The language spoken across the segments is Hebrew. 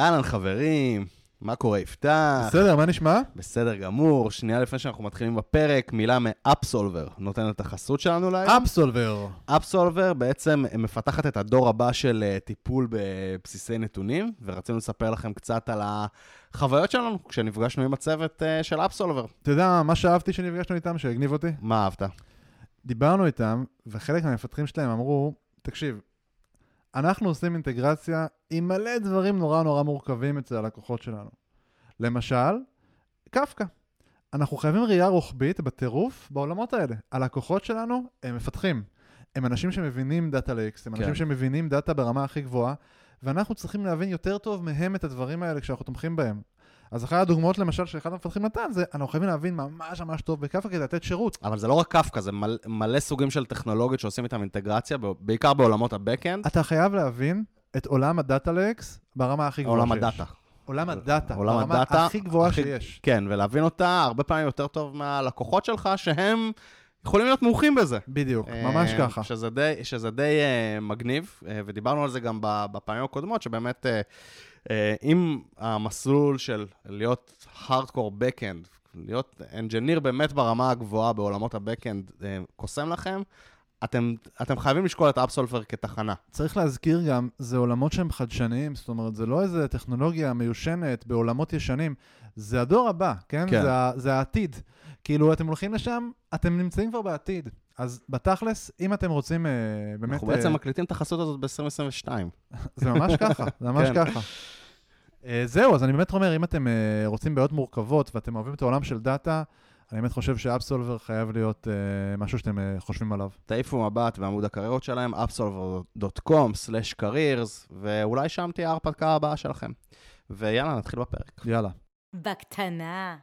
אהלן חברים, מה קורה יפתח? בסדר, מה נשמע? בסדר גמור. שנייה לפני שאנחנו מתחילים בפרק, מילה מאפסולבר נותנת את החסות שלנו להיום. אפסולבר. אפסולבר בעצם מפתחת את הדור הבא של אה, טיפול בבסיסי נתונים, ורצינו לספר לכם קצת על החוויות שלנו כשנפגשנו עם הצוות אה, של אפסולבר. אתה יודע מה שאהבתי שנפגשנו איתם, שהגניב אותי? מה אהבת? דיברנו איתם, וחלק מהמפתחים שלהם אמרו, תקשיב, אנחנו עושים אינטגרציה עם מלא דברים נורא נורא מורכבים אצל הלקוחות שלנו. למשל, קפקא. אנחנו חייבים ראייה רוחבית בטירוף בעולמות האלה. הלקוחות שלנו הם מפתחים. הם אנשים שמבינים data lakes, הם אנשים כן. שמבינים דאטה ברמה הכי גבוהה, ואנחנו צריכים להבין יותר טוב מהם את הדברים האלה כשאנחנו תומכים בהם. אז אחת הדוגמאות למשל שאחד המפתחים נתן זה, אנחנו חייבים להבין ממש ממש טוב בקפקא כדי לתת שירות. אבל זה לא רק קפקא, זה מלא, מלא סוגים של טכנולוגיות שעושים איתם אינטגרציה, בעיקר בעולמות ה backend. אתה חייב להבין את עולם הדאטה lakes ברמה הכי גבוהה עולם שיש. הדאטה. עולם הדאטה, עולם ברמה הדאטה הכי גבוהה הכי- שיש. כן, ולהבין אותה הרבה פעמים יותר טוב מהלקוחות שלך, שהם יכולים להיות מומחים בזה. בדיוק, ממש אה, ככה. שזה די, שזה די אה, מגניב, אה, ודיברנו על זה גם בפעמים הקודמות, שבאמת, אה, אם המסלול של להיות hardcore backend, להיות אנג'יניר באמת ברמה הגבוהה בעולמות הבקאנד, uh, קוסם לכם, אתם, אתם חייבים לשקול את אפסולפר כתחנה. צריך להזכיר גם, זה עולמות שהם חדשניים, זאת אומרת, זה לא איזה טכנולוגיה מיושנת בעולמות ישנים, זה הדור הבא, כן? כן. זה, זה העתיד. כאילו, אתם הולכים לשם, אתם נמצאים כבר בעתיד. אז בתכלס, אם אתם רוצים אה, באמת... אנחנו אה, בעצם מקליטים את החסות הזאת ב-2022. זה ממש ככה, זה ממש כן. ככה. אה, זהו, אז אני באמת אומר, אם אתם אה, רוצים בעיות מורכבות ואתם אוהבים את העולם של דאטה, אני באמת חושב שאפסולבר חייב להיות אה, משהו שאתם אה, חושבים עליו. תעיפו מבט בעמוד הקריירות שלהם, appsolver.com/careers, ואולי שם תהיה ההרפתקה הבאה שלכם. ויאללה, נתחיל בפרק. יאללה. בקטנה.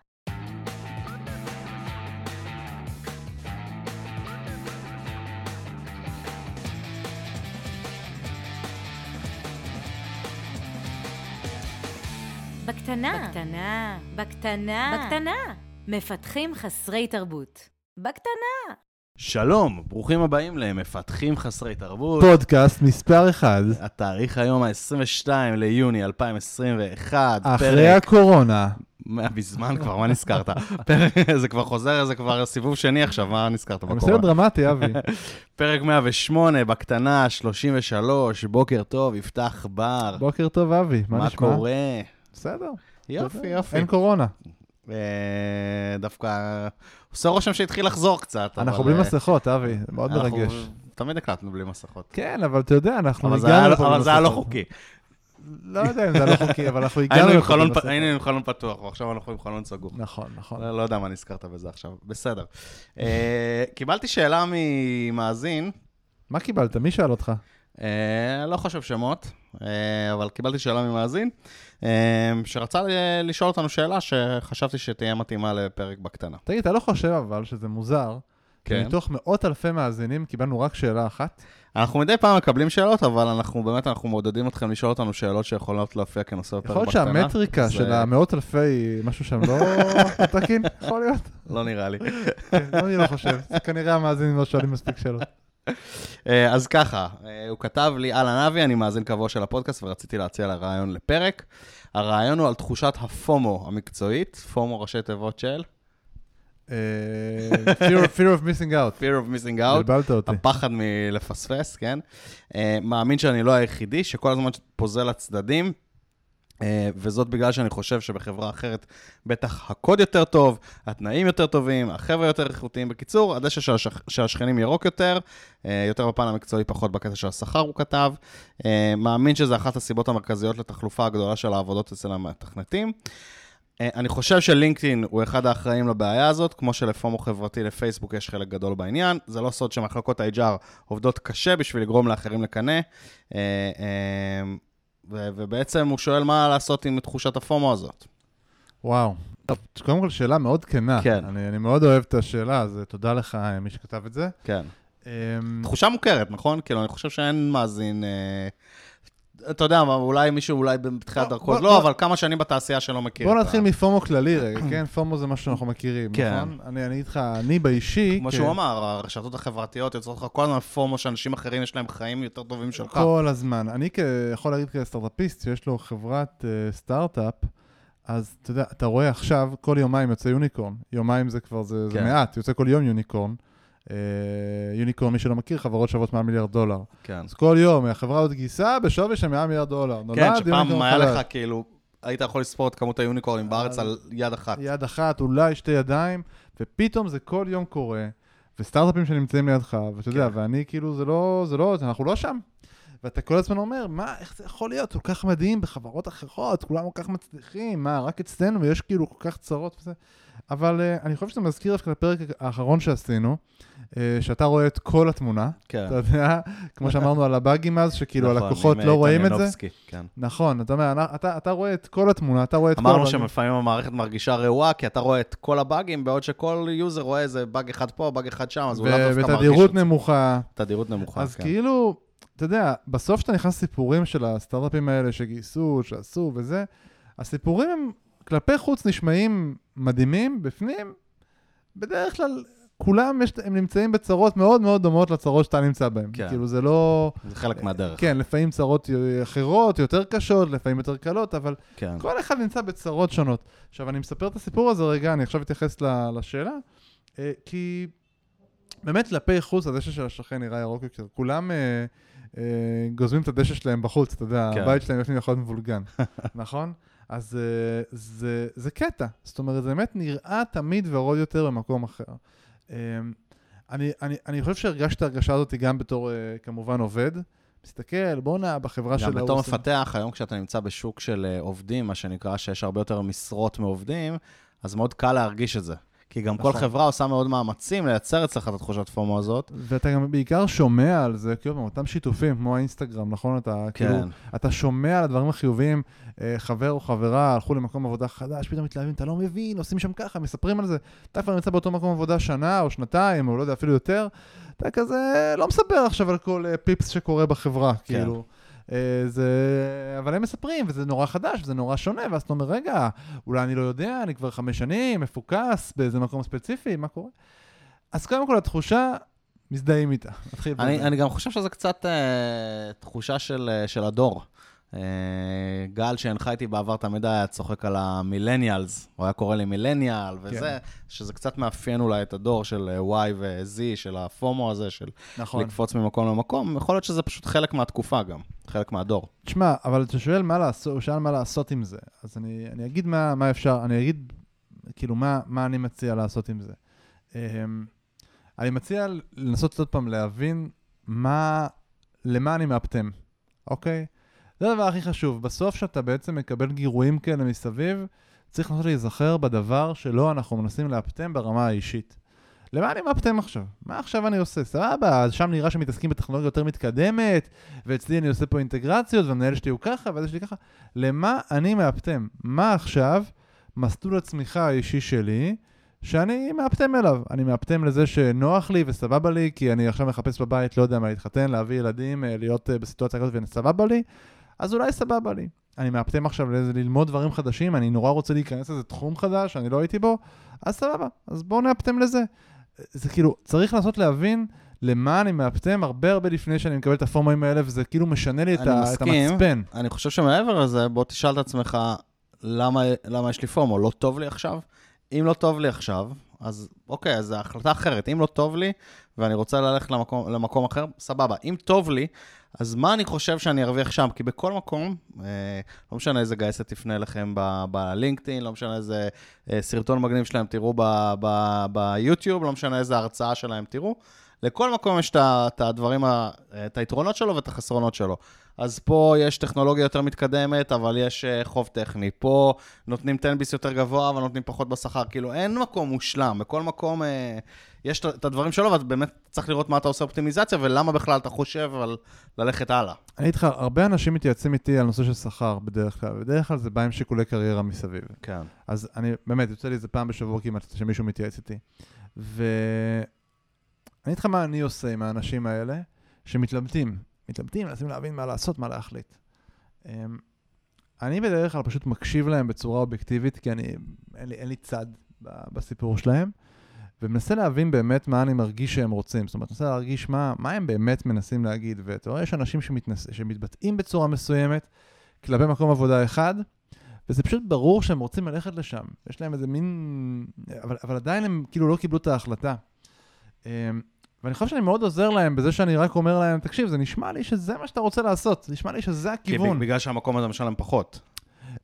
בקטנה. בקטנה. בקטנה. בקטנה. מפתחים חסרי תרבות. בקטנה. שלום, ברוכים הבאים למפתחים חסרי תרבות. פודקאסט מספר אחד, התאריך היום ה-22 ליוני 2021. אחרי פרק, הקורונה. מה, מזמן כבר, מה נזכרת? פרק, זה כבר חוזר, זה כבר סיבוב שני עכשיו, מה נזכרת זה בסדר בקורונה? דרמטי, אבי. פרק 108, בקטנה, 33, בוקר טוב, יפתח בר. בוקר טוב, אבי. מה מה נשמע? קורה? בסדר. יופי. יופי. אין קורונה. אה, דווקא עושה רושם שהתחיל לחזור קצת. אנחנו בלי אה, מסכות, אבי. זה מאוד מרגש. תמיד הקלטנו בלי מסכות. כן, אבל אתה יודע, אנחנו הגענו לפה אבל זה היה לא. חוקי. לא יודע אם זה לא חוקי, אבל אנחנו הגענו לפה. היינו עם חלון פתוח, ועכשיו אנחנו עם חלון סגור. נכון, נכון. לא לא יודע מה נזכרת בזה עכשיו, בסדר. אה, קיבלתי שאלה ממאזין, מה קיבלת? מי שאל אותך? אה, לא חושב שמות, אה, אבל קיבלתי שאלה ממאזין, אה, שרצה לשאול אותנו שאלה שחשבתי שתהיה מתאימה לפרק בקטנה. תגיד, אתה לא חושב אבל שזה מוזר, כן. מתוך מאות אלפי מאזינים קיבלנו רק שאלה אחת? אנחנו מדי פעם מקבלים שאלות, אבל אנחנו באמת, אנחנו מעודדים אתכם לשאול אותנו שאלות שיכולות להופיע כנושא בפרק יכול בקטנה. להיות שהמטריקה זה של המאות אלפי, משהו שם לא תקין? יכול להיות. לא נראה לי. כן, אני לא חושב. כנראה המאזינים לא שואלים מספיק שאלות. אה, אז ככה, אה, הוא כתב לי, אהלן אבי, אני מאזין קבוע של הפודקאסט ורציתי להציע לה רעיון לפרק. הרעיון הוא על תחושת הפומו המקצועית, פומו ראשי תיבות של אה, fear of- fear of missing out. fear of missing out, בלבלת אותי. הפחד מלפספס, כן? מאמין שאני לא היחידי, שכל הזמן פוזל לצדדים, וזאת בגלל שאני חושב שבחברה אחרת בטח הקוד יותר טוב, התנאים יותר טובים, החבר'ה יותר איכותיים. בקיצור, הדשא של השכ- השכנים ירוק יותר, אה, יותר בפן המקצועי, פחות בקטע של השכר, הוא כתב. אה, מאמין שזו אחת הסיבות המרכזיות לתחלופה הגדולה של העבודות אצל המתכנתים. אה, אני חושב שלינקדאין הוא אחד האחראים לבעיה הזאת, כמו שלפומו חברתי לפייסבוק יש חלק גדול בעניין. זה לא סוד שמחלקות ה-HR עובדות קשה בשביל לגרום לאחרים לקנא. ו- ובעצם הוא שואל מה לעשות עם תחושת הפומו הזאת. וואו. טוב, קודם כל שאלה מאוד כנה. כן. אני אני מאוד אוהב את השאלה, אז תודה לך, אה, מי שכתב את זה. כן. אמ, תחושה מוכרת, נכון? כאילו, אני חושב שאין מאזין... אה, אתה יודע, מה, אולי מישהו, אולי בתחילת דרכו, לא, בוא- אבל כמה שנים בתעשייה שלא מכיר. בוא נתחיל מפומו כללי רגע, כן? פומו זה משהו שאנחנו מכירים, כן. נכון? אני אגיד לך, אני באישי... כמו כן, שהוא אמר, הרשתות החברתיות יוצרות לך כל הזמן פומו שאנשים אחרים יש להם חיים יותר טובים שלך. כל הזמן. אני יכול להגיד כסטארט-אפיסט, שיש לו חברת אה, סטארט-אפ, אז אתה יודע, אתה רואה עכשיו, כל יומיים יוצא יוניקורן. יומיים זה כבר, זה, זה כן. מעט, יוצא כל יום יוניקורן. אה, יוניקורן, מי שלא מכיר, חברות שוות מעל מיליארד דולר. כן. אז כל יום, החברה הזאת גייסה בשווי של 100 מיליארד דולר. נולד כן, שפעם יוניקורן היה. לך כאילו, היית יכול לספור את כמות היוניקורנים בארץ על יד אחת. יד אחת, אולי שתי ידיים, ופתאום זה כל יום קורה, וסטארט-אפים שנמצאים לידך, ואתה יודע, כן. ואני כאילו, זה לא, זה לא, אנחנו לא שם. ואתה כל הזמן אומר, מה, איך זה יכול להיות כל כך מדהים בחברות אחרות, כולם כל כך מצליחים, מה, רק אצלנו יש כאילו כל כך צרות וזה. אבל אה, אני חושב שזה מזכיר דווקא לפרק האחרון שעשינו, אה, שאתה רואה את כל התמונה, כן. אתה יודע, כמו שאמרנו על הבאגים אז, שכאילו נכון, הלקוחות לא אה, רואים את זה. כן. נכון, אתה אומר, אתה, אתה רואה את כל התמונה, אתה רואה את כל... אמרנו הבאגים. שלפעמים המערכת מרגישה רעועה, כי אתה רואה את כל הבאגים, בעוד שכל user רואה איזה באג אחד פה, באג אחד שם, אז הוא לאו דווקא מרגיש ותדירות את זה. נמוכה. תדירות נמוכה, אז כן. כאילו, אתה יודע, בסוף כשאתה נכנס לסיפורים של הסטארט-אפים האלה שגייסו, שעשו וזה, הסיפורים הם כלפי חוץ נשמעים מדהימים, בפנים, בדרך כלל כולם יש, הם נמצאים בצרות מאוד מאוד דומות לצרות שאתה נמצא בהן. כן. כאילו זה לא... זה חלק מהדרך. כן, לפעמים צרות אחרות, יותר קשות, לפעמים יותר קלות, אבל כן. כל אחד נמצא בצרות שונות. עכשיו, אני מספר את הסיפור הזה רגע, אני עכשיו אתייחס לשאלה, אה, כי באמת כלפי חוץ, הדשא של השכן נראה ירוק יותר. כולם אה, אה, גוזמים את הדשא שלהם בחוץ, אתה יודע, כן. הבית שלהם לפעמים יכול להיות מבולגן, נכון? אז אה, זה, זה קטע, זאת אומרת, זה באמת נראה תמיד ורוד יותר במקום אחר. אה, אני, אני, אני חושב שהרגשתי את ההרגשה הזאת גם בתור, אה, כמובן, עובד. מסתכל, בואנה, בחברה של גם בתור מפתח, היום כשאתה נמצא בשוק של אה, עובדים, מה שנקרא, שיש הרבה יותר משרות מעובדים, אז מאוד קל להרגיש את זה. כי גם כל נכון. חברה עושה מאוד מאמצים לייצר אצלך את התחושת פומו הזאת. ואתה גם בעיקר שומע על זה, כאילו, אותם שיתופים, כמו האינסטגרם, נכון? אתה כאילו, כן. אתה שומע על הדברים החיוביים, אה, חבר או חברה הלכו למקום עבודה חדש, פתאום מתלהבים, אתה לא מבין, עושים שם ככה, מספרים על זה. אתה כבר נמצא באותו מקום עבודה שנה או שנתיים, או לא יודע, אפילו יותר, אתה כזה לא מספר עכשיו על כל אה, פיפס שקורה בחברה, כן. כאילו. אה, זה... אבל הם מספרים, וזה נורא חדש, וזה נורא שונה, ואז אתה אומר, רגע, אולי אני לא יודע, אני כבר חמש שנים, מפוקס באיזה מקום ספציפי, מה קורה? אז קודם כל, התחושה, מזדהים איתה. אני. אני גם חושב שזה קצת אה, תחושה של, אה, של הדור. אה, גל שהנחה איתי בעבר תמיד היה צוחק על המילניאלס, הוא היה קורא לי מילניאל וזה, כן. שזה קצת מאפיין אולי את הדור של אה, Y ו-Z, של הפומו הזה, של נכון. לקפוץ ממקום למקום, יכול להיות שזה פשוט חלק מהתקופה גם, חלק מהדור. תשמע, אבל אתה שואל מה לעשות, הוא שאל מה לעשות עם זה. אז אני, אני אגיד מה, מה אפשר, אני אגיד, כאילו, מה, מה אני מציע לעשות עם זה. אמ, אני מציע לנסות עוד פעם להבין מה, למה אני מאפטם, אוקיי? זה הדבר הכי חשוב. בסוף שאתה בעצם מקבל גירויים כאלה מסביב, צריך לנסות להיזכר בדבר שלא אנחנו מנסים לאפטם ברמה האישית. למה אני מאפטם עכשיו? מה עכשיו אני עושה? סבבה, אז שם נראה שמתעסקים בטכנולוגיה יותר מתקדמת, ואצלי אני עושה פה אינטגרציות, והמנהל שלי הוא ככה, והזה שלי ככה. למה אני מאפטם? מה עכשיו מסלול הצמיחה האישי שלי, שאני מאפטם אליו? אני מאפטם לזה שנוח לי וסבבה לי, כי אני עכשיו מחפש בבית, לא יודע מה, להתחתן, להביא ילדים, אה, להיות אה, בסיטואציה כזאת וסבבה לי, אז אולי סבבה לי. אני מאפטם עכשיו ללמוד דברים חדשים, אני נורא רוצה להיכנס לאיזה תחום חדש שאני לא הייתי בו, אז סבבה, אז בואו נאפטם לזה. זה כאילו, צריך לנסות להבין למה אני מאפטם הרבה הרבה לפני שאני מקבל את הפורמאים האלה, וזה כאילו משנה לי את, אני ה, את מסכים. המצפן. אני חושב שמעבר לזה, בוא תשאל את עצמך, למה, למה יש לי פומו? לא טוב לי עכשיו? אם לא טוב לי עכשיו, אז אוקיי, אז זו החלטה אחרת. אם לא טוב לי, ואני רוצה ללכת למקום, למקום אחר, סבבה. אם טוב לי, אז מה אני חושב שאני ארוויח שם? כי בכל מקום, אה, לא משנה איזה גייסת תפנה אליכם ב- בלינקדאין, לא משנה איזה אה, סרטון מגניב שלהם תראו ביוטיוב, לא משנה איזה הרצאה שלהם תראו. לכל מקום יש את הדברים, ה- את היתרונות שלו ואת החסרונות שלו. אז פה יש טכנולוגיה יותר מתקדמת, אבל יש אה, חוב טכני. פה נותנים תנביס יותר גבוה, אבל נותנים פחות בשכר. כאילו, אין מקום מושלם. בכל מקום אה, יש את- הדברים שלו, ואתה באמת צריך לראות מה אתה עושה אופטימיזציה, ולמה בכלל אתה חושב על ללכת הלאה. אני אגיד לך, הרבה אנשים מתייעצים איתי על נושא של שכר בדרך כלל, בדרך כלל זה בא עם שיקולי קריירה מסביב. כן. אז אני, באמת, יוצא לי איזה פעם בשבוע כמעט שמישהו מתייעץ איתי. ואני אגיד לך מה אני עושה עם האנשים האלה, שמתלבטים. מתלבטים, מנסים להבין מה לעשות, מה להחליט. אמ, אני בדרך כלל פשוט מקשיב להם בצורה אובייקטיבית, כי אני, אין לי, אין לי צד בסיפור שלהם, ומנסה להבין באמת מה אני מרגיש שהם רוצים. זאת אומרת, מנסה להרגיש מה, מה הם באמת מנסים להגיד. ואתה רואה, יש אנשים שמתנס, שמתבטאים בצורה מסוימת כלפי מקום עבודה אחד, וזה פשוט ברור שהם רוצים ללכת לשם. יש להם איזה מין... אבל, אבל עדיין הם כאילו לא קיבלו את ההחלטה. אמ, ואני חושב שאני מאוד עוזר להם בזה שאני רק אומר להם, תקשיב, זה נשמע לי שזה מה שאתה רוצה לעשות, זה נשמע לי שזה כי הכיוון. בגלל שהמקום הזה משלם פחות.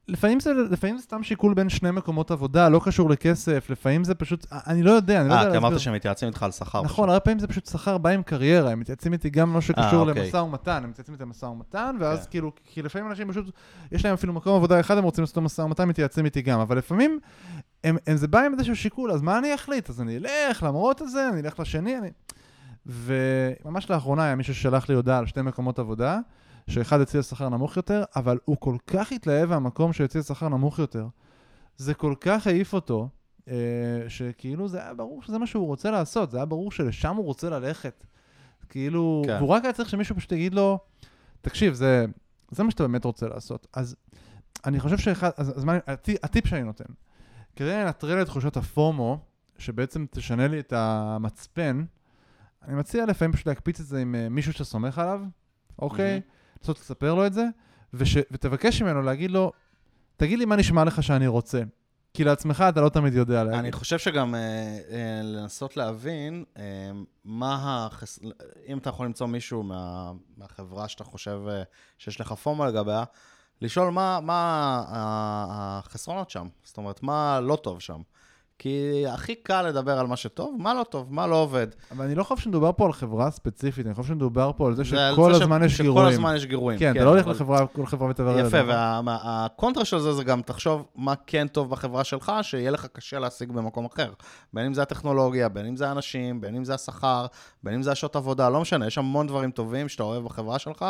לפעמים זה, לפעמים זה סתם שיקול בין שני מקומות עבודה, לא קשור לכסף, לפעמים זה פשוט, אני לא יודע, אני לא אה, יודע כי אמרת להסביר. שהם מתייעצים איתך על שכר. נכון, הרבה פעמים זה פשוט שכר בא עם קריירה, הם מתייעצים איתי גם לא שקשור אה, אוקיי. למשא ומתן, הם מתייעצים איתי במשא ומתן, ואז כן. כאילו, כי לפעמים אנשים פשוט, יש להם אפילו מקום עבודה אחד, הם רוצים לעשות משא ומתן, מתייעצים איתי גם, אבל לפעמים, הם, הם, זה בא עם איזשהו שיקול, אז מה אני אחליט? אז אני אלך למרות הזה, אני אלך לשני, אני... וממש לאחרונה היה מישהו ששלח לי הודעה על שתי מקומות עבודה, שאחד הציע שכר נמוך יותר, אבל הוא כל כך התלהב מהמקום שהציע שכר נמוך יותר. זה כל כך העיף אותו, אה, שכאילו זה היה ברור שזה מה שהוא רוצה לעשות, זה היה ברור שלשם הוא רוצה ללכת. כאילו, כן. והוא רק היה צריך שמישהו פשוט יגיד לו, תקשיב, זה, זה מה שאתה באמת רוצה לעשות. אז אני חושב שאחד, אז, אז מה, הטי, הטיפ שאני נותן, כדי לנטרל את תחושת הפומו, שבעצם תשנה לי את המצפן, אני מציע לפעמים פשוט להקפיץ את זה עם אה, מישהו שאתה סומך עליו, אוקיי? לנסות לספר לו את זה, וש, ותבקש ממנו להגיד לו, תגיד לי מה נשמע לך שאני רוצה. כי לעצמך אתה לא תמיד יודע להגיד. אני חושב שגם אה, אה, לנסות להבין אה, מה החס... אם אתה יכול למצוא מישהו מה... מהחברה שאתה חושב אה, שיש לך פומו לגביה, לשאול מה, מה החסרונות שם, זאת אומרת, מה לא טוב שם. כי הכי קל לדבר על מה שטוב, מה לא טוב, מה לא עובד. אבל אני לא חושב שמדובר פה על חברה ספציפית, אני חושב שמדובר פה על זה שכל זה ש- הזמן יש שכל גירויים. הזמן יש גירויים. כן, אתה לא הולך אבל- לחברה, כל חברה ותברר. יפה, והקונטרה של זה זה גם תחשוב מה כן טוב בחברה שלך, שיהיה לך קשה להשיג במקום אחר. בין אם זה הטכנולוגיה, בין אם זה האנשים, בין אם זה השכר, בין אם זה השעות עבודה, לא משנה, יש המון דברים טובים שאתה אוהב בחברה שלך.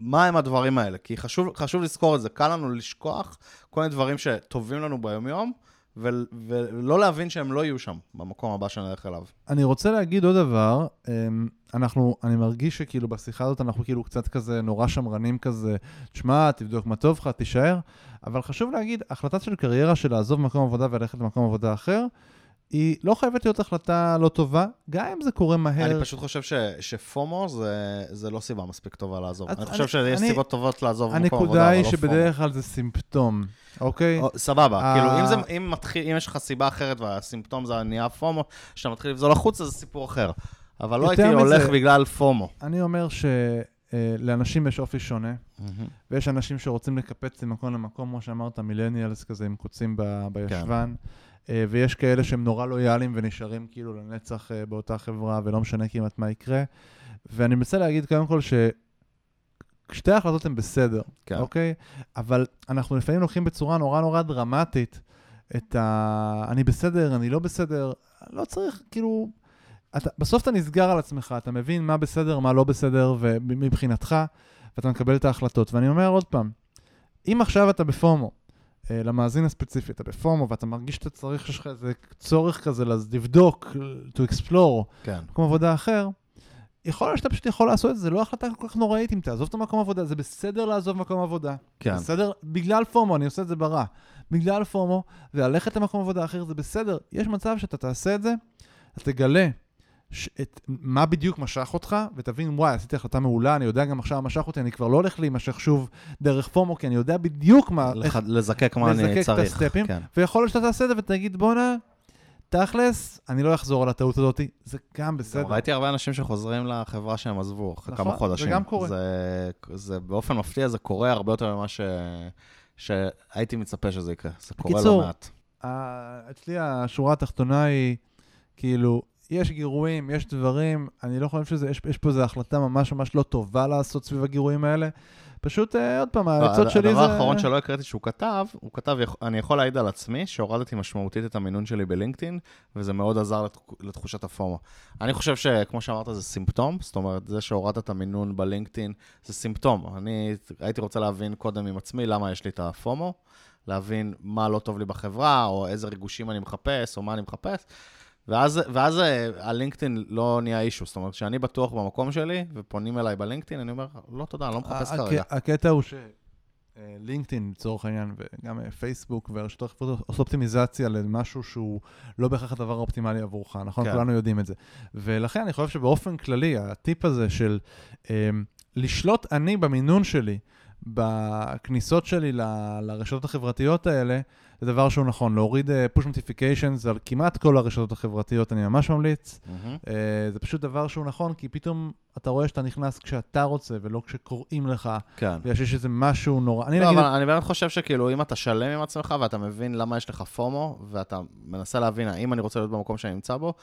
מה הם הדברים האלה? כי חשוב, חשוב לזכור את זה, קל לנו לשכוח כל מיני דברים שטובים לנו ביומיום, ולא להבין שהם לא יהיו שם במקום הבא שנלך אליו. אני רוצה להגיד עוד דבר, אמ, אנחנו, אני מרגיש שכאילו בשיחה הזאת אנחנו כאילו קצת כזה נורא שמרנים כזה, תשמע, תבדוק מה טוב לך, תישאר, אבל חשוב להגיד, החלטה של קריירה של לעזוב מקום עבודה וללכת למקום עבודה אחר, היא לא חייבת להיות החלטה לא טובה, גם אם זה קורה מהר. אני פשוט חושב ש, שפומו זה, זה לא סיבה מספיק טובה לעזוב. אני אני- חושב שיש אני- סיבות טובות לעזוב מקום עבודה, הנקודה אבל היא לא פומו. שבדרך כלל זה סימפטום, אוקיי? או, סבבה, אה, כאילו, אם, זה, אם, מתחיל, אם יש לך סיבה אחרת והסימפטום זה נהיה פומו, שאתה מתחיל לבזול החוצה, זה סיפור אחר. אבל לא הייתי הולך בגלל פומו. אני אומר שלאנשים יש אופי שונה, ויש אנשים שרוצים לקפץ ממקום למקום, כמו שאמרת, מילניאלס כזה עם קוצים ב- בישבן, אה, ויש כאלה שהם נורא לויאליים ונשארים כאילו לנצח אה, באותה חברה, ולא משנה כמעט מה יקרה. ואני מנסה להגיד קודם כל ששתי ההחלטות הן בסדר, כן. אוקיי? אבל אנחנו לפעמים לוקחים בצורה נורא נורא דרמטית את ה... אני בסדר, אני לא בסדר, לא צריך, כאילו... אתה, בסוף אתה נסגר על עצמך, אתה מבין מה בסדר, מה לא בסדר, ומבחינתך, ואתה מקבל את ההחלטות. ואני אומר עוד פעם, אם עכשיו אתה ב FOMO, אה, למאזין הספציפי, אתה ב FOMO, ואתה מרגיש שאתה צריך, שיש לך איזה צורך כזה לבדוק, to explore, כן. מקום עבודה אחר, יכול להיות שאתה פשוט יכול לעשות את זה, זה לא החלטה כל כך נוראית אם תעזוב את המקום עבודה, זה בסדר לעזוב מקום עבודה. כן. בסדר? בגלל FOMO, אני עושה את זה ברע. בגלל FOMO, וללכת למקום עבודה אחר זה בסדר. יש מצב שאתה תעשה את זה, אתה תגלה את, מה בדיוק משך אותך, ותבין, וואי, עשיתי החלטה מעולה, אני יודע גם עכשיו מה משך אותי, אני כבר לא הולך להימשך שוב דרך פומו, כי אני יודע בדיוק מה, לח... איך, לזקק מה לזקק אני את צריך. הסטפים. כן. ויכול להיות שאתה תעשה את זה ותגיד, בואנה, תכלס, אני לא אחזור על הטעות הזאת, זה גם בסדר. ראיתי הרבה אנשים שחוזרים לחברה שהם עזבו אחרי נכון, כמה זה חודשים. גם קורה. זה, זה באופן מפתיע, זה קורה הרבה יותר ממה ש... שהייתי מצפה שזה יקרה. זה קורה לא מעט. אצלי השורה התחתונה היא, כאילו, יש גירויים, יש דברים, אני לא חושב שזה, יש, יש פה איזו החלטה ממש ממש לא טובה לעשות סביב הגירויים האלה. פשוט, אה, עוד פעם, העצות שלי זה... הדבר האחרון שלא הקראתי שהוא כתב, הוא כתב, אני יכול להעיד על עצמי שהורדתי משמעותית את המינון שלי בלינקדאין, וזה מאוד עזר לתח- לתחושת הפומו. אני חושב שכמו שאמרת, זה סימפטום, זאת אומרת, זה שהורדת את המינון בלינקדאין זה סימפטום. אני הייתי רוצה להבין קודם עם עצמי למה יש לי את הפומו, להבין מה לא טוב לי בחברה, או איזה ריגושים אני מחפש, או מה אני מחפש. ואז, ואז אה, הלינקדאין לא נהיה אישו, זאת אומרת, כשאני בטוח במקום שלי, ופונים אליי בלינקדאין, אני אומר, לא תודה, אני לא מחפש כרגע. הקטע הוא ש... אה, לינקדאין לצורך העניין, וגם אה, פייסבוק והרשתות החברתיות עושות אופטימיזציה למשהו שהוא לא בהכרח הדבר האופטימלי עבורך, נכון? כן. כולנו יודעים את זה. ולכן אני חושב שבאופן כללי, הטיפ הזה של אה, לשלוט אני במינון שלי, בכניסות שלי ל- לרשתות החברתיות האלה, זה דבר שהוא נכון. להוריד פוש נוטיפיקיישנס על כמעט כל הרשתות החברתיות, אני ממש ממליץ. מהמם. אה, זה פשוט דבר שהוא נכון, כי פתאום אתה רואה שאתה נכנס כשאתה רוצה, ולא כשקוראים לך, כן. בגלל שיש איזה משהו נורא. אני לא, נגיד... אבל אני באמת חושב שכאילו, אם אתה שלם עם עצמך ואתה מבין למה יש לך פומו, ואתה מנסה להבין האם אני רוצה להיות במקום שאני נמצא בו,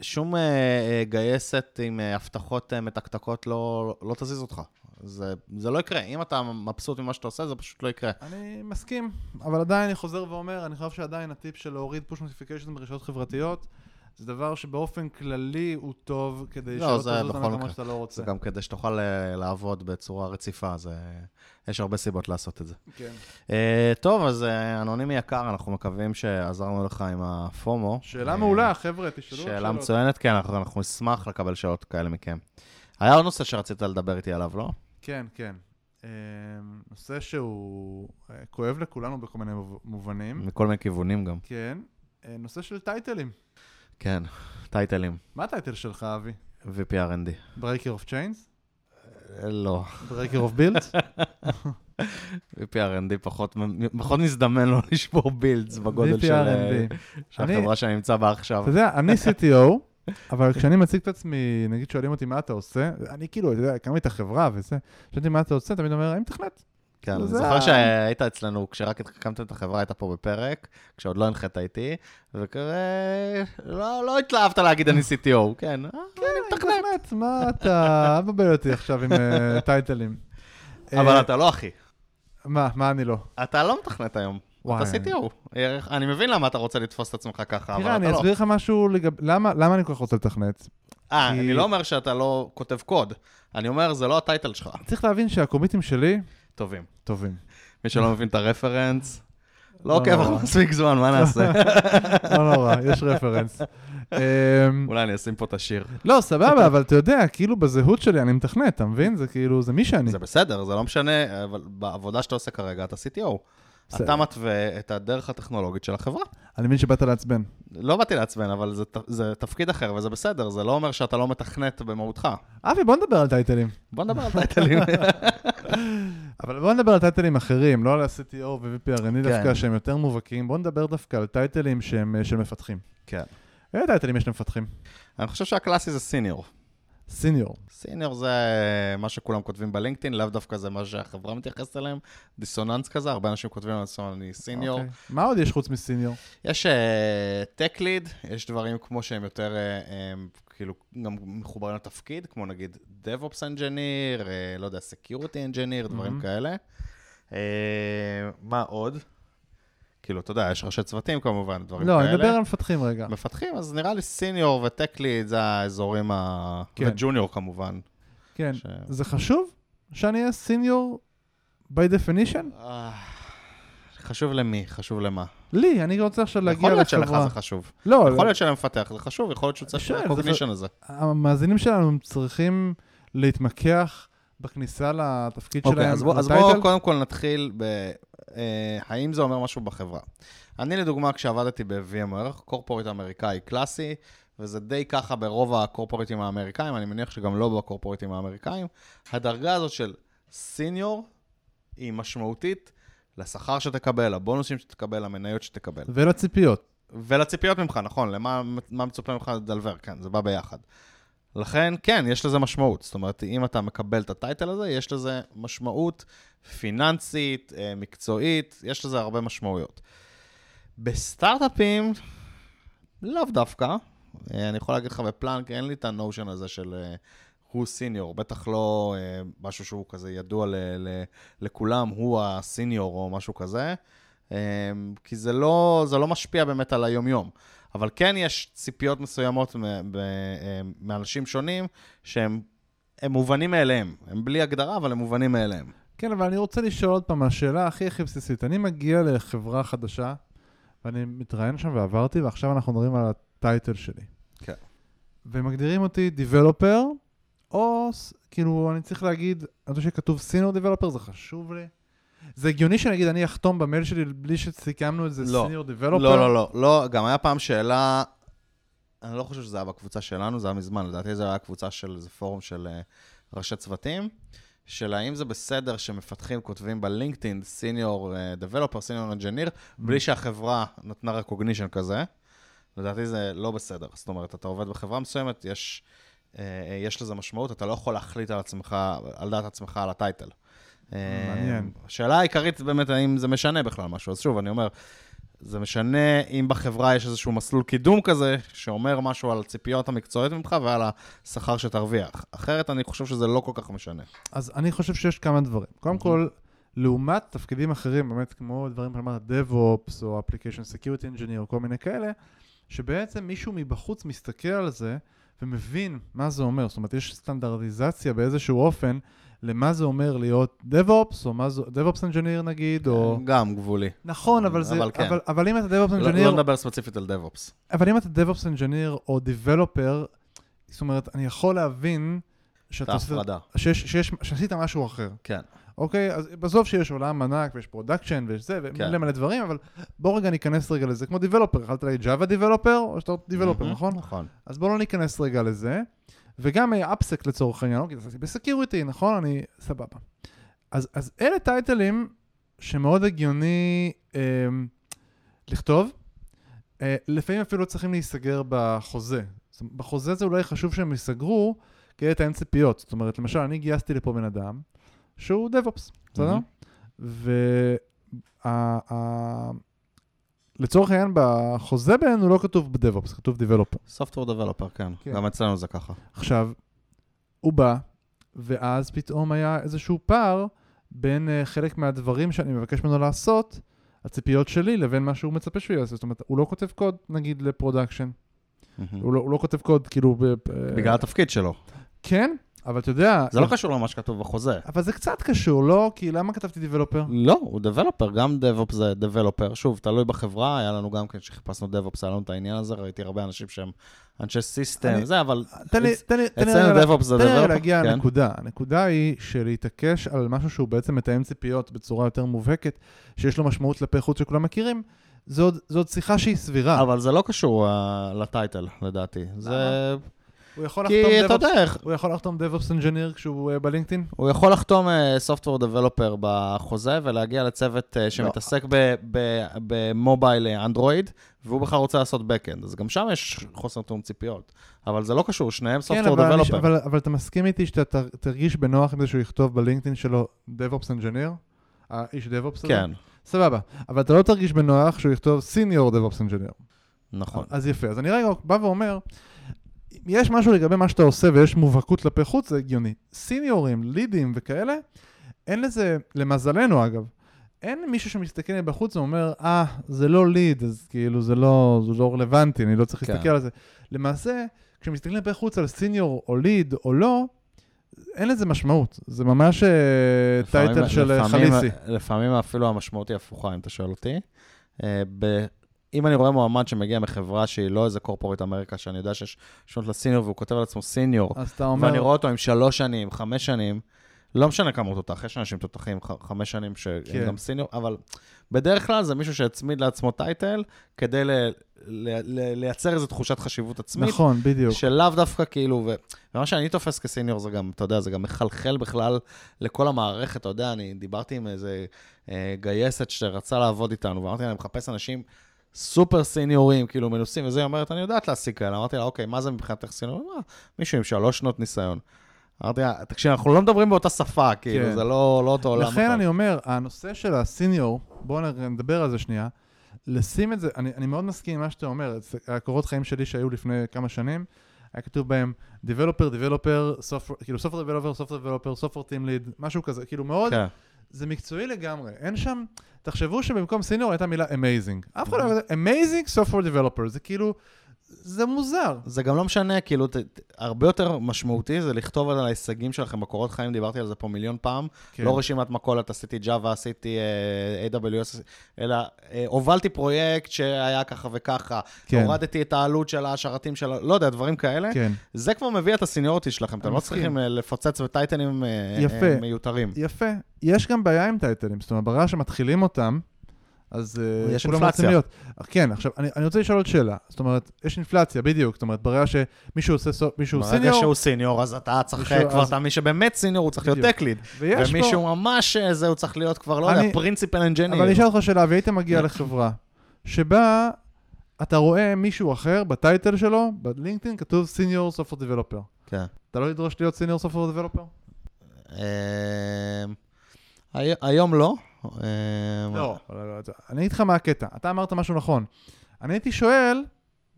שום אה, אה, גייסת עם אה, הבטחות אה, מתקתקות לא, לא תזיז אותך. זה, זה לא יקרה. אם אתה מבסוט ממה שאתה עושה, זה פשוט לא יקרה. אני מסכים, אבל עדיין אני חוזר ואומר, אני חושב שעדיין הטיפ של להוריד פוש נוטיפיקיישן ברשתות חברתיות, זה דבר שבאופן כללי הוא טוב, כדי לא, שלא בכל למקום מקרה. שאתה לא רוצה. זה גם כדי שתוכל אה, לעבוד בצורה רציפה, זה... יש הרבה סיבות לעשות את זה. כן. אה, טוב, אז אה, אנונימי יקר, אנחנו מקווים שעזרנו לך עם הפומו. שאלה אה, מעולה, חבר'ה, תשאלו שאלה שאלות. מצוינת, כן, אנחנו, אנחנו נשמח לקבל שאלות כאלה מכם. היה עוד נושא שרצית לדבר איתי עליו, לא? כן, כן. אה, נושא שהוא אה, כואב לכולנו בכל מיני מוב- מובנים. מכל מיני כיוונים גם. כן. אה, נושא של טייטלים. כן, טייטלים, מה הטייטל שלך, אבי? VPRND. Breaker of Chains? לא, Breaker of Builds? VPRND פחות, פחות מזדמן לו לשבור בילדס בגודל של. של החברה שאני נמצא בה עכשיו. אתה יודע, אני CTO, אבל כשאני מציג את עצמי, נגיד שואלים אותי מה אתה עושה, אני כאילו, אתה יודע, הקמתי את החברה וזה, שואלים אותי מה אתה עושה, תמיד אומר, אני מתכנת. כן, אני זוכר שהיית אצלנו, כשרק הקמתם את החברה, היית פה בפרק, כשעוד לא הנחית איתי, וכזה, לא, לא התלהבת להגיד אני CTO, כן, אה, אני מתכנת. מה אתה, אל תבלבל אותי עכשיו עם אה, טייטלים. אבל אה, אתה לא אחי. מה, מה אני לא? אתה לא מתכנת היום. וואי. אתה CTO. אני מבין למה אתה רוצה לתפוס את עצמך ככה, אבל תראה, אני אתה לא. אסביר לך משהו לגבי, למה למה אני כל כך רוצה לתכנת? אה, כי- אני לא אומר שאתה לא כותב קוד. אני אומר, זה לא הטייטל שלך. צריך להבין שהקומיטים שלי טובים. טובים. מי שלא מבין את הרפרנס, לא לא עוקב נורא. לך מספיק זמן, מה נעשה? לא נורא, יש רפרנס. אמ, אולי אני אשים פה את השיר. לא, סבבה, אבל אתה יודע, כאילו בזהות שלי אני מתכנת, אתה מבין? זה כאילו, זה מי שאני. זה בסדר, זה לא משנה, אבל בעבודה שאתה עושה כרגע, אתה CTO. בסדר. אתה מתווה את הדרך הטכנולוגית של החברה. אני מבין שבאת לעצבן. לא באתי לעצבן, אבל זה זה תפקיד אחר, וזה בסדר, זה לא אומר שאתה לא מתכנת במהותך. אבי, בוא נדבר על טייטלים. בוא נדבר על טייטלים. אבל בוא נדבר על טייטלים אחרים, לא על ה-CTO ו-VPRND כן. דווקא, שהם יותר מובהקים. בוא נדבר דווקא על טייטלים שהם אה, של מפתחים. כן. איזה טייטלים יש למפתחים? אני חושב שהקלאסי זה סיניור. סיניור. סיניור זה מה שכולם כותבים בלינקדאין, לאו דווקא זה מה שהחברה מתייחסת אליהם, דיסוננס כזה, הרבה אנשים כותבים על עצמם, אני סיניור. אוקיי. מה עוד יש חוץ מסיניור? יש טק ליד, יש דברים כמו שהם יותר, אה, אה, כאילו, גם מחוברים לתפקיד, כמו נגיד DevOps Engineer, אה, לא יודע, Security Engineer, דברים מהמם. כאלה. אה, מה עוד? כאילו, אתה יודע, יש ראשי צוותים כמובן, דברים לא, כאלה. אני מדבר על מפתחים רגע. מפתחים, אז נראה לי סיניור וטק ליד זה האזורים ה... כן. וג'וניור כמובן. כן. ש- זה חשוב שאני אהיה סיניור by definition? אה, חשוב למי? חשוב למה? לי, אני רוצה עכשיו להגיע יכול להיות שלך לחברה. זה חשוב. לא, יכול להיות שלמפתח זה חשוב, יכול להיות שהוא צריך את הקוגנישן הזה. המאזינים שלנו צריכים להתמקח בכניסה לתפקיד אוקיי, שלהם, בוא- אז. בואו קודם כל נתחיל ב... האם זה אומר משהו בחברה? אני לדוגמה, כשעבדתי ב-VMware, קורפורט אמריקאי קלאסי, וזה די ככה ברוב הקורפורטים האמריקאים, אני מניח שגם לא בקורפורטים האמריקאים, הדרגה הזאת של סיניור היא משמעותית לשכר שתקבל, לבונוסים שתקבל, למניות שתקבל. ולציפיות. ולציפיות ממך, נכון, למה מה מצופה ממך לדלבר, כן, זה בא ביחד. לכן, כן, יש לזה משמעות. זאת אומרת, אם אתה מקבל את הטייטל הזה, יש לזה משמעות פיננסית, אה, מקצועית, יש לזה הרבה משמעויות. בסטארט-אפים, לאו דווקא. אה, אני יכול להגיד לך בפלאנק, אין לי את הנושן הזה של אה, הוא סיניור, בטח לא אה, משהו שהוא כזה ידוע ל- ל- לכולם, הוא הסיניור או משהו כזה. אה, כי זה לא, זה לא משפיע באמת על היומיום. אבל כן יש ציפיות מסוימות אה, מאנשים שונים שהם הם מובנים מאליהם. הם בלי הגדרה, אבל הם מובנים מאליהם. כן, אבל אני רוצה לשאול עוד פעם, השאלה הכי הכי בסיסית. אני מגיע לחברה חדשה, ואני מתראיין שם ועברתי, ועכשיו אנחנו מדברים על הטייטל שלי. כן. ומגדירים אותי Developer, או כאילו, אני צריך להגיד, אני חושב שכתוב Senior Developer, זה חשוב לי. זה הגיוני שנגיד אני אחתום במייל שלי בלי שסיכמנו את זה לא. סיניור דיבלופר? לא, לא, לא, לא, גם היה פעם שאלה, אני לא חושב שזה היה בקבוצה שלנו, זה היה מזמן, לדעתי זה היה קבוצה של, זה פורום של אה, ראשי צוותים, של האם זה בסדר שמפתחים כותבים בלינקדאין סיניור דבלופר, סיניור אנג'יניר, בלי שהחברה נתנה recognition כזה. לדעתי זה לא בסדר. זאת אומרת, אתה עובד בחברה מסוימת, יש, אה, יש לזה משמעות, אתה לא יכול להחליט על עצמך, על דעת עצמך על הטייטל. מעניין. השאלה העיקרית באמת, האם זה משנה בכלל משהו. אז שוב, אני אומר, זה משנה אם בחברה יש איזשהו מסלול קידום כזה, שאומר משהו על הציפיות המקצועיות ממך ועל השכר שתרוויח. אחרת אני חושב שזה לא כל כך משנה. אז אני חושב שיש כמה דברים. קודם כל, לעומת תפקידים אחרים, באמת כמו דברים שאמרת, DevOps או Application Security Engineer או כל מיני כאלה, שבעצם מישהו מבחוץ מסתכל על זה ומבין מה זה אומר. זאת אומרת, יש סטנדרטיזציה באיזשהו אופן למה זה אומר להיות DevOps, או מה זה, DevOps Engineer נגיד, או... גם גבולי. נכון, אבל זה... אבל כן. אבל, אבל אם אתה DevOps לא, Engineer... לא נדבר ספציפית על DevOps. אבל אם אתה DevOps Engineer או Developer, זאת אומרת, אני יכול להבין את שאתה. ההפרדה. שיש, שיש, שעשית משהו אחר. כן. אוקיי? אז בסוף שיש עולם ענק ויש production ויש זה, ומלא כן. מלא דברים, אבל בוא רגע ניכנס רגע לזה. כמו developer, יכולת להגיד Java developer, או שאתה developer, מהמם, נכון? נכון. אז בוא לא ניכנס רגע לזה. וגם AppSec לצורך העניין, אוקיי, עשיתי ב security, נכון? אני סבבה. אז, אז אלה טייטלים שמאוד הגיוני אה, לכתוב. אה, לפעמים אפילו צריכים להיסגר בחוזה. בחוזה זה אולי חשוב שהם ייסגרו כדי לתאם ציפיות. זאת אומרת, למשל, אני גייסתי לפה בן אדם שהוא DevOps, בסדר? מהמם. ולצורך העניין, בחוזה בינינו לא כתוב ב-DevOps, כתוב Developer. Software Developer, כן. כן. גם אצלנו זה ככה. עכשיו, הוא בא, ואז פתאום היה איזשהו פער בין אה, חלק מהדברים שאני מבקש ממנו לעשות, הציפיות שלי, לבין מה שהוא מצפה שהוא יעשה. זאת אומרת, הוא לא כותב קוד, נגיד, ל production. מהמם. הוא, לא, הוא לא כותב קוד, כאילו... ב, ב, בגלל התפקיד שלו. כן, אבל אתה יודע... זה לא קשור למה שכתוב בחוזה. אבל זה קצת קשור, לא? כי למה כתבתי developer? לא, הוא developer, גם DevOps זה developer. שוב, תלוי בחברה, היה לנו גם כן, כשחיפשנו DevOps, היה לנו את העניין הזה, ראיתי הרבה אנשים שהם אנשי סיסטם, זה, אבל... תן לי, תן לי, תן לי אצלנו DevOps זה תן לי Developer, להגיע כן. לנקודה. הנקודה היא שלהתעקש על משהו שהוא בעצם מתאם ציפיות בצורה יותר מובהקת, שיש לו משמעות כלפי חוץ שכולם מכירים, עוד שיחה שהיא סבירה. אבל זה לא קשור אה, לטייטל, לדעתי. זה... הוא יכול כי לחתום אתה יודע איך, הוא יכול לחתום DevOps Engineer כשהוא אה, בלינקדאין? הוא יכול לחתום אה, Software Developer בחוזה ולהגיע לצוות לא. אה, שמתעסק ב- ב- במובייל אנדרואיד, והוא בכלל רוצה לעשות Backend. אז גם שם יש חוסר תאום ציפיות. אבל זה לא קשור, שניהם כן, Software Developer. אבל, אתה מסכים איתי שאתה תר- תרגיש בנוח עם זה שהוא יכתוב בלינקדאין שלו DevOps Engineer? האיש DevOps? כן, סבבה. אבל אתה לא תרגיש בנוח שהוא יכתוב Senior DevOps Engineer. נכון. אז יפה. אז אני רגע בא ואומר, יש משהו לגבי מה שאתה עושה ויש מובהקות כלפי חוץ, זה הגיוני. סיניורים, לידים וכאלה, אין לזה, למזלנו אגב, אין מישהו שמסתכל מבחוץ ואומר, אה, זה לא ליד, אז כאילו זה לא, זה לא רלוונטי, אני לא צריך כן. להסתכל על זה. למעשה, כשמסתכלים כלפי חוץ על סיניור או ליד או לא, אין לזה משמעות. זה ממש אה, טייטל לפעמים- של אה, לפעמים- חליסי. לפעמים אפילו המשמעות היא הפוכה, אם אתה שואל אותי. אה, ב- אם אני רואה מועמד שמגיע מחברה שהיא לא איזה קורפורט אמריקה, שאני יודע שיש שנות לסיניור, והוא כותב על עצמו סיניור, אומר, ואני רואה אותו עם שלוש שנים, חמש שנים, לא משנה כמה הוא תותח, יש אנשים תותחים חמש שנים שהם כן. גם סיניור, אבל בדרך כלל זה מישהו שהצמיד לעצמו טייטל, כדי ל- ל- ל- לייצר איזו תחושת חשיבות עצמית, נכון, בדיוק. שלאו דווקא כאילו, ו... ומה שאני תופס כסיניור זה גם, אתה יודע, זה גם מחלחל בכלל לכל המערכת, אתה יודע, אני דיברתי עם איזה אה, גייסת שרצה לעבוד איתנו, ואמרתי לה, אני מחפש אנשים סופר סיניורים, כאילו מנוסים, וזה, היא אומרת, אני יודעת להשיג כאלה. אמרתי לה, אוקיי, מה זה מבחינתך סיניור? היא אמרה, מישהו עם שלוש שנות ניסיון. אמרתי לה, תקשיב, אנחנו לא מדברים באותה שפה, כאילו, כן. זה לא, לא אותו עולם. לכן בכלל." אני אומר, הנושא של הסיניור, בואו נדבר על זה שנייה, לשים את זה, אני, אני מאוד מסכים עם מה שאתה אומר, הקורות חיים שלי שהיו לפני כמה שנים, היה כתוב בהם Developer, Developer, software, כאילו Software Developer, Software Developer, Software Team Lead, משהו כזה, כאילו מאוד, כן. זה מקצועי לגמרי, אין שם, תחשבו שבמקום סיניור הייתה מילה Amazing, אף אחד לא Amazing Software Developer, זה כאילו, זה מוזר. זה גם לא משנה, כאילו, ת, ת, הרבה יותר משמעותי זה לכתוב על ההישגים שלכם בקורות חיים, דיברתי על זה פה מיליון פעם. כן. לא רשימת מכולת, עשיתי Java, עשיתי uh, AWS, אלא uh, הובלתי פרויקט שהיה ככה וככה, כן. הורדתי את העלות של השרתים של, לא יודע, דברים כאלה. כן. זה כבר מביא את הסיניוריטי שלכם, אתם לא. צריכים uh, לפוצץ בטייטלים uh, יפה. uh, מיותרים. יפה. יש גם בעיה עם טייטלים, זאת אומרת, ברגע שמתחילים אותם, אז אה, יש כולם אינפלציה. רוצים להיות. כן, עכשיו, אני, אני רוצה לשאול עוד שאלה. זאת אומרת, יש אינפלציה, בדיוק. זאת אומרת, ברגע שמישהו עושה, סו- מישהו ברגע senior, שהוא senior, אז אתה צריך מישהו- כבר, אז- אתה מי שבאמת senior, הוא צריך להיות בדיוק. tech lead. ויש פה... ומישהו ממש אה, זה, הוא צריך להיות כבר, לא אני- יודע, principal engineer. אבל אני אשאל אותך שאלה, והיית מגיע לחברה שבה אתה רואה מישהו אחר ב title שלו, בלינקדאין כתוב senior super developer. כן. אתה לא תדרוש להיות senior super developer? הי- היום לא. אמ, לא. אני אגיד לך מה הקטע. אתה אמרת משהו נכון. אני הייתי שואל,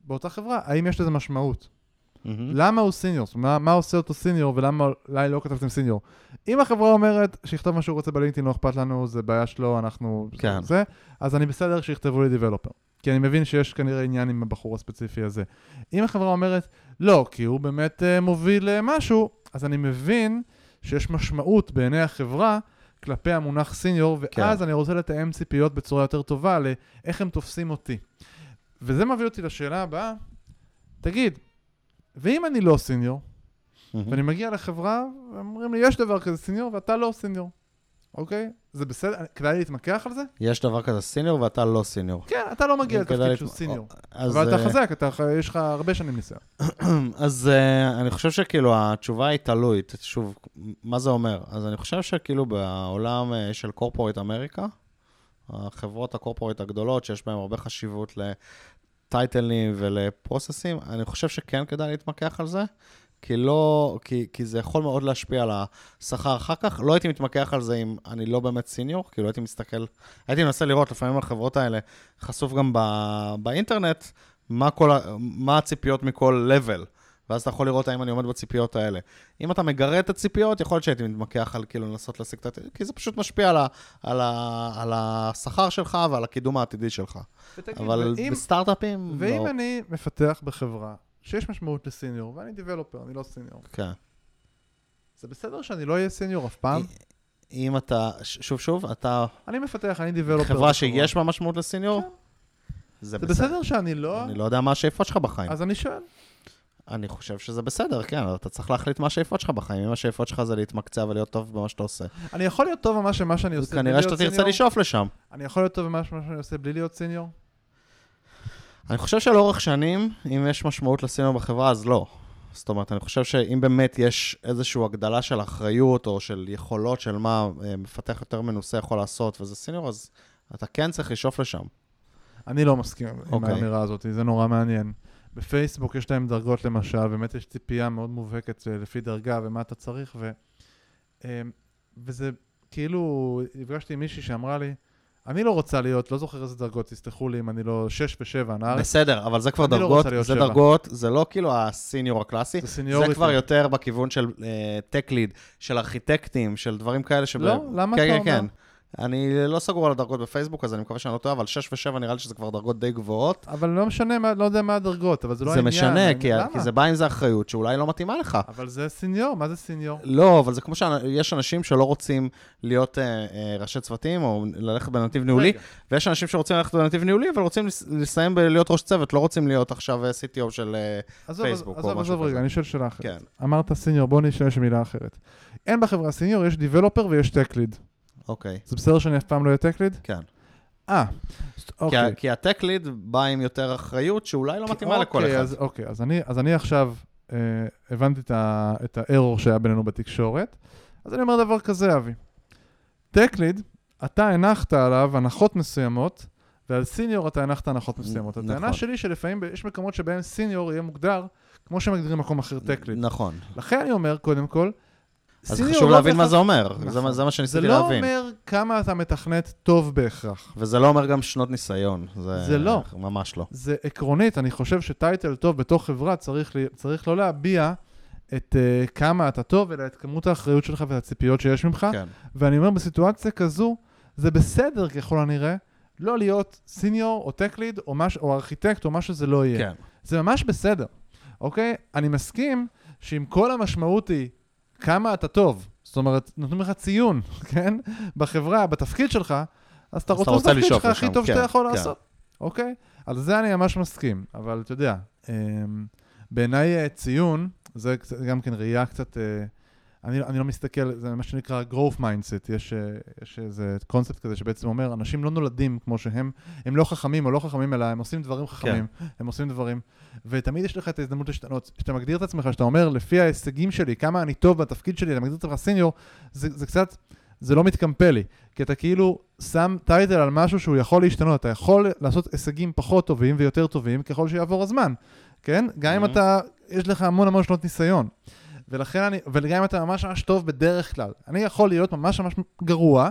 באותה חברה, האם יש לזה משמעות? למה הוא סיניור? זאת אומרת, מה, מה עושה אותו סיניור ולמה אולי לא כתבתם סיניור? אם החברה אומרת שיכתוב מה שהוא רוצה בלינקדאין, לא אכפת לנו, זה בעיה שלו, אנחנו... כן. זה, אז אני בסדר שיכתבו לי דיבלופר. כי אני מבין שיש כנראה עניין עם הבחור הספציפי הזה. אם החברה אומרת, לא, כי הוא באמת uh, מוביל uh, משהו, אז אני מבין שיש משמעות בעיני החברה כלפי המונח סיניור, ואז כן. אני רוצה לתאם ציפיות בצורה יותר טובה לאיך הם תופסים אותי. וזה מביא אותי לשאלה הבאה, תגיד, ואם אני לא סיניור. ואני מגיע לחברה, ואומרים לי, יש דבר כזה סיניור, ואתה לא סיניור, אוקיי? זה בסדר? כדאי להתמקח על זה? יש דבר כזה סיניור ואתה לא סיניור. כן, אתה לא מגיע לתפקיד שהוא סיניור. אבל אתה אה, חזק, אתה, יש לך הרבה שנים ניסיון. אז uh, אני חושב שכאילו התשובה היא תלוי. שוב, מה זה אומר? אז אני חושב שכאילו בעולם uh, של קורפורט אמריקה, החברות הקורפורט הגדולות, שיש בהן הרבה חשיבות לטייטלים ולפרוססים, אני חושב שכן כדאי להתמקח על זה. כי לא, כי, כי זה יכול מאוד להשפיע על השכר אחר כך. לא הייתי מתמקח על זה אם אני לא באמת סיניור, כאילו הייתי מסתכל, הייתי מנסה לראות לפעמים החברות האלה, חשוף גם ב, באינטרנט, מה, כל, מה הציפיות מכל level, ואז אתה יכול לראות האם אני עומד בציפיות האלה. אם אתה מגרד את הציפיות, יכול להיות שהייתי מתמקח על כאילו לנסות להשיג את ה... כי זה פשוט משפיע על, ה, על, ה, על השכר שלך ועל הקידום העתידי שלך. אבל ואם, בסטארט-אפים, ואם לא. אני מפתח בחברה שיש משמעות לסיניור, ואני דיבלופר, אני לא סיניור, כן. זה בסדר שאני לא אהיה סיניור אף פעם? אם אתה, שוב, שוב, אתה אני מפתח, אני דיבלופר. חברה שיש בה משמעות לסיניור, כן. זה זה בסדר. בסדר שאני לא... אני לא יודע מה השאיפות שלך בחיים. אז אני שואל. אני חושב שזה בסדר, כן, אבל אתה צריך להחליט מה השאיפות שלך בחיים. אם השאיפות שלך זה להתמקצע ולהיות טוב במה שאתה עושה, אני יכול להיות טוב במה שאני עושה בלי כנראה להיות שאתה תרצה? לשאוף לשם. אני יכול להיות טוב במה שאני עושה בלי להיות סיניור? אני חושב שלאורך שנים, אם יש משמעות לסיניור בחברה, אז לא. זאת אומרת, אני חושב שאם באמת יש איזושהי הגדלה של אחריות או של יכולות של מה אה, מפתח יותר מנוסה יכול לעשות, וזה סיניור, אז אתה כן צריך לשאוף לשם. אני לא מסכים עם אוקיי. האמירה הזאת, זה נורא מעניין. בפייסבוק יש להם דרגות למשל, באמת יש ציפייה מאוד מובהקת אה, לפי דרגה ומה אתה צריך, ו... אה, וזה כאילו, נפגשתי עם מישהי שאמרה לי, אני לא רוצה להיות, לא זוכר איזה דרגות, תסלחו לי אם אני לא 6 ו-7, נער, בסדר, אבל זה כבר לא דרגות, להיות זה שבע. דרגות, זה לא כאילו ה senior הקלאסי, זה זה seniority. כבר יותר בכיוון של tech lead, של ארכיטקטים, של דברים כאלה שב... לא? למה כן, אתה כן, אומר? כן. אני לא סגור על הדרגות בפייסבוק, אז אני מקווה שאני לא טועה, אבל 6 ו-7 נראה לי שזה כבר דרגות די גבוהות. אבל לא משנה, מה- לא יודע מה הדרגות, אבל זה לא זה העניין. משנה, אני- כי, למה? כי זה בא עם זה אחריות שאולי לא מתאימה לך. אבל זה סניור, מה זה סניור? לא, אבל זה כמו שיש אנשים שלא רוצים להיות אה, אה, ראשי צוותים או ללכת בנתיב ניהולי, רגע, ויש אנשים שרוצים ללכת בנתיב ניהולי, אבל רוצים לס- לסיים בלהיות ראש צוות, לא רוצים להיות עכשיו אה, CTO של... אה, עזוב, פייסבוק או עזוב, משהו עזוב כזה. רגע, אני שואל שאלה אחרת. כן. אמרת סניור, בוא נשתמש במילה אחרת. אין בחברה סניור, יש דיבלופר ויש טק ליד. אוקיי, זה בסדר שאני אף פעם לא אהיה טק ליד? כן. אה, אוקיי. כי הטק ליד בא עם יותר אחריות, שאולי לא מתאימה לכל אוקיי, אחד. אז, אוקיי, אז אני, אז אני עכשיו אה, הבנתי את, ה, את הארור שהיה בינינו בתקשורת, אז אני אומר דבר כזה, אבי. טק ליד, אתה הנחת עליו הנחות מסוימות, ועל סיניור אתה הנחת הנחות מסוימות. נכון. הטענה שלי שלפעמים יש מקומות שבהם סיניור יהיה מוגדר כמו שמגדירים מקום אחר טק ליד. נכון. לכן אני אומר, קודם כל, אז חשוב לא להבין מה זה אומר, זה נכון. מה- זה מה זה שניסיתי לא להבין. אומר כמה אתה מתכנת טוב בהכרח. וזה לא אומר גם שנות ניסיון. זה לא. ממש לא. זה עקרונית, אני חושב שטייטל טוב בתוך חברה צריך, לי, צריך לא להביע את uh, כמה אתה טוב, אלא את כמות האחריות שלך ואת הציפיות שיש ממך. כן. ואני אומר, בסיטואציה כזו, זה בסדר ככל הנראה, לא להיות סיניור או טק ליד או, מש, או ארכיטקט או מה שזה לא יהיה. כן. זה ממש בסדר, אוקיי? אני מסכים שאם כל המשמעות היא כמה אתה טוב, זאת אומרת, נותנים לך ציון, כן? בחברה, בתפקיד שלך, אז אתה רוצה את התפקיד שלך הכי טוב כן, שאתה יכול כן. לעשות, אוקיי? על זה אני ממש מסכים, אבל אתה יודע, אמ, בעיניי אה, ציון, זה גם כן ראייה קצת... אה, אני, אני לא מסתכל, זה מה שנקרא growth mindset, יש, אה, יש איזה קונספט כזה שבעצם אומר, אנשים לא נולדים כמו שהם, הם לא חכמים או לא חכמים, אלא הם עושים דברים חכמים, כן. הם עושים דברים, ותמיד יש לך את ההזדמנות להשתנות. כשאתה מגדיר את עצמך, שאתה אומר, לפי ההישגים שלי, כמה אני טוב בתפקיד שלי, אתה מגדיר את עצמך סיניור, זה, זה קצת, זה לא מתקמפל לי, כי אתה כאילו שם טייטל על משהו שהוא יכול להשתנות, אתה יכול לעשות הישגים פחות טובים ויותר טובים ככל שיעבור הזמן, כן? גם אם Mhm. אתה, יש לך המון המון שנות ניסיון. ולכן אני, וגם אם אתה ממש ממש טוב בדרך כלל. אני יכול להיות ממש ממש גרוע,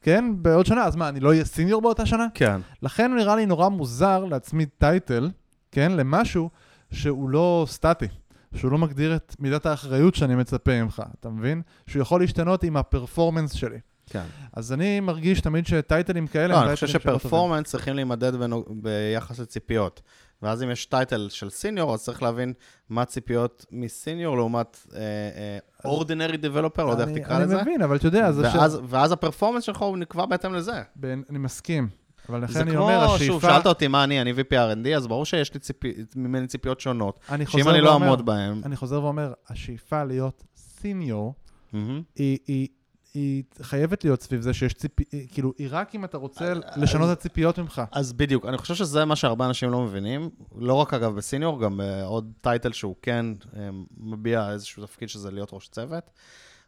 כן? בעוד שנה, אז מה, אני לא אהיה סיניור באותה שנה? כן. לכן נראה לי נורא מוזר להצמיד טייטל, כן? למשהו שהוא לא סטטי. שהוא לא מגדיר את מידת האחריות שאני מצפה ממך, אתה מבין? שהוא יכול להשתנות עם הפרפורמנס שלי. כן. אז אני מרגיש תמיד שטייטלים כאלה... לא, אני חושב. שפרפורמנס צריכים להימדד ביחס לציפיות. ואז אם יש טייטל של סיניור, אז צריך להבין מה הציפיות מסיניור לעומת אורדינרי דבלופר, לא יודע איך אני- תקרא לזה. אני מבין, אבל אתה יודע, זה ש... ואז- ואז הפרפורמנס שלך הוא נקבע בהתאם לזה. בין- אני מסכים. אבל לכן זה אני אומר, כמו, השאיפה... שוב, שאלת אותי מה אני, אני VP R&D, אז ברור שיש לי ציפי- ממני ציפיות שונות, אני שאם חוזר אני לא ואומר- אעמוד בהן, אני חוזר ואומר, השאיפה להיות סיניור, מהמם. היא, היא, היא חייבת להיות סביב זה שיש ציפי... היא- כאילו, היא רק אם אתה רוצה אז- לשנות את הציפיות ממך. אז בדיוק, אני חושב שזה מה שהרבה אנשים לא מבינים, לא רק אגב בסיניור, גם בעוד טייטל שהוא כן אה, מביע איזשהו תפקיד שזה להיות ראש צוות.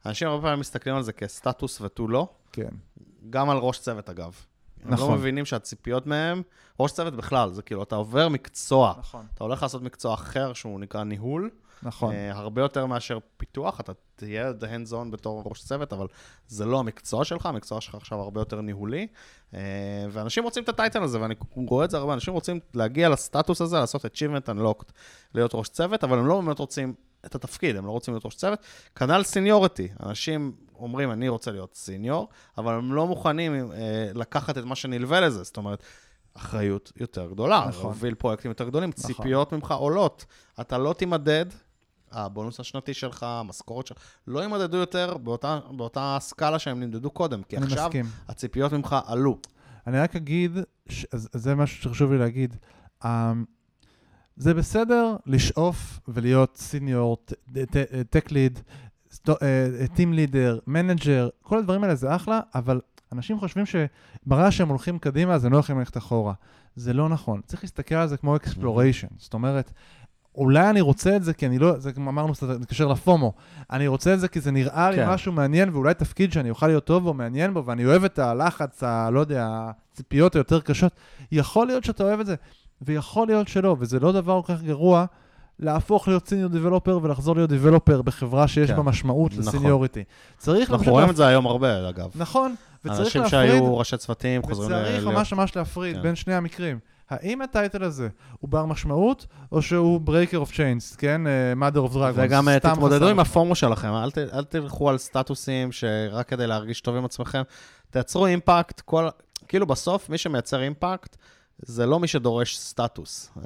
אנשים הרבה פעמים מסתכלים על זה כסטטוס ותו לא, כן. גם על ראש צוות אגב. הם נכון. לא מבינים שהציפיות מהם, ראש צוות בכלל, זה כאילו, אתה עובר מקצוע, נכון. אתה הולך לעשות מקצוע אחר שהוא נקרא ניהול, נכון. אה, הרבה יותר מאשר פיתוח, אתה תהיה the hands on בתור ראש צוות, אבל זה לא המקצוע שלך, המקצוע שלך עכשיו הרבה יותר ניהולי. אה, ואנשים רוצים את הטייטל הזה, ואני רואה את זה הרבה, אנשים רוצים להגיע לסטטוס הזה, לעשות achievement unlocked, להיות ראש צוות, אבל הם לא באמת רוצים את התפקיד, הם לא רוצים להיות ראש צוות. כנ"ל סניוריטי, אנשים אומרים, אני רוצה להיות סיניור, אבל הם לא מוכנים אה, לקחת את מה שנלווה לזה, זאת אומרת, אחריות יותר גדולה, נכון. להוביל פרויקטים יותר גדולים, נכון. ציפיות ממך עולות. אתה לא תימדד, הבונוס השנתי שלך, המשכורת שלך, לא יימדדו יותר באותה, באותה סקאלה שהם נמדדו קודם, כי עכשיו מסכים. הציפיות ממך עלו. אני רק אגיד, ש... זה משהו שחשוב לי להגיד. Um, זה בסדר לשאוף ולהיות senior, tech lead, team leader, manager, כל הדברים האלה זה אחלה, אבל אנשים חושבים שברגע שהם הולכים קדימה, אז הם לא יכולים ללכת אחורה. זה לא נכון. צריך להסתכל על זה כמו exploration. זאת אומרת, אולי אני רוצה את זה כי אני לא, זה כמו אמרנו, זה מתקשר ל FOMO. אני רוצה את זה כי זה נראה לי כן. משהו מעניין, ואולי תפקיד שאני אוכל להיות טוב בו, מעניין בו, ואני אוהב את הלחץ, ה... לא יודע, הציפיות היותר קשות. יכול להיות שאתה אוהב את זה, ויכול להיות שלא, וזה לא דבר כל כך גרוע להפוך להיות סיניור דיבלופר ולחזור להיות דיבלופר בחברה שיש כן. בה משמעות נכון. לסיניוריטי. צריך אנחנו למשל רואים להפ- את זה היום הרבה, אגב. נכון, וצריך אנשים להפריד, שהיו ראשי צוותים חוזרים ל- וצריך. ממש ממש להפריד כן. בין שני המקרים. האם הטייטל הזה הוא בר משמעות, או שהוא breaker of chains, כן? אה, mother of dragons. וגם אה, תתמודדו עם. הפומו שלכם, אל, ת, אל תלכו על סטטוסים שרק כדי להרגיש טוב עם עצמכם. תייצרו אימפקט, כל, כאילו בסוף מי שמייצר אימפקט זה לא מי שדורש סטטוס. כן.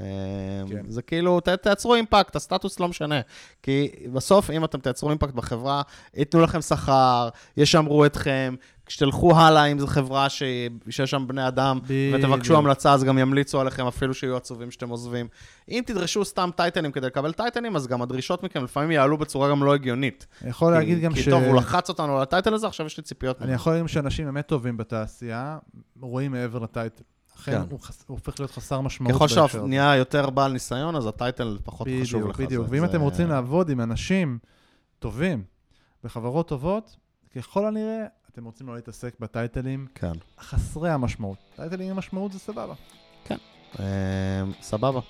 כן. זה כאילו, ת, תייצרו אימפקט, הסטטוס לא משנה. כי בסוף, אם אתם תייצרו אימפקט בחברה, ייתנו לכם שכר, ישמרו אתכם, כשתלכו הלאה, אם זו חברה ש... שיש שם בני אדם. ותבקשו המלצה, אז גם ימליצו עליכם, אפילו שיהיו עצובים שאתם עוזבים. אם תדרשו סתם טייטנים כדי לקבל טייטנים, אז גם הדרישות מכם לפעמים יעלו בצורה גם לא הגיונית. אני יכול להגיד כי- גם כי ש... טוב, הוא לחץ אותנו על הטייטל הזה, עכשיו יש לי ציפיות. אני ממנו. יכול להגיד שאנשים באמת טובים בתעשייה, רואים מעבר לטייטל. אכן, כן. הוא, חס... הוא הופך להיות חסר משמעות. ככל שאתה. נהיה יותר בעל ניסיון, אז הטייטל פחות חשוב בדיוק, לך. בדיוק. זה- ואם זה- אתם רוצים לעבוד עם אנשים טובים, בחברות טובות, ככל הנראה, אתם רוצים לא להתעסק בטייטלים כן. חסרי המשמעות. טייטלים עם משמעות זה סבבה. אה, סבבה.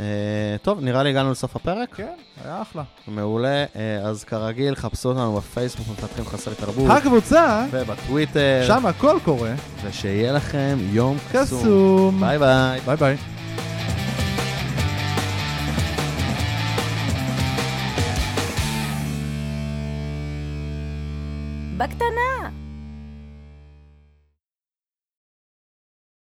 אה, טוב, נראה לי הגענו לסוף הפרק. כן, היה אחלה. מעולה. אה, אז כרגיל, חפשו אותנו בפייסבוק, מפתחים חסרי תרבות. הקבוצה, ובטוויטר. שם הכל קורה, ושיהיה לכם יום קסום. קסום. bye bye. bye bye. בקטנה,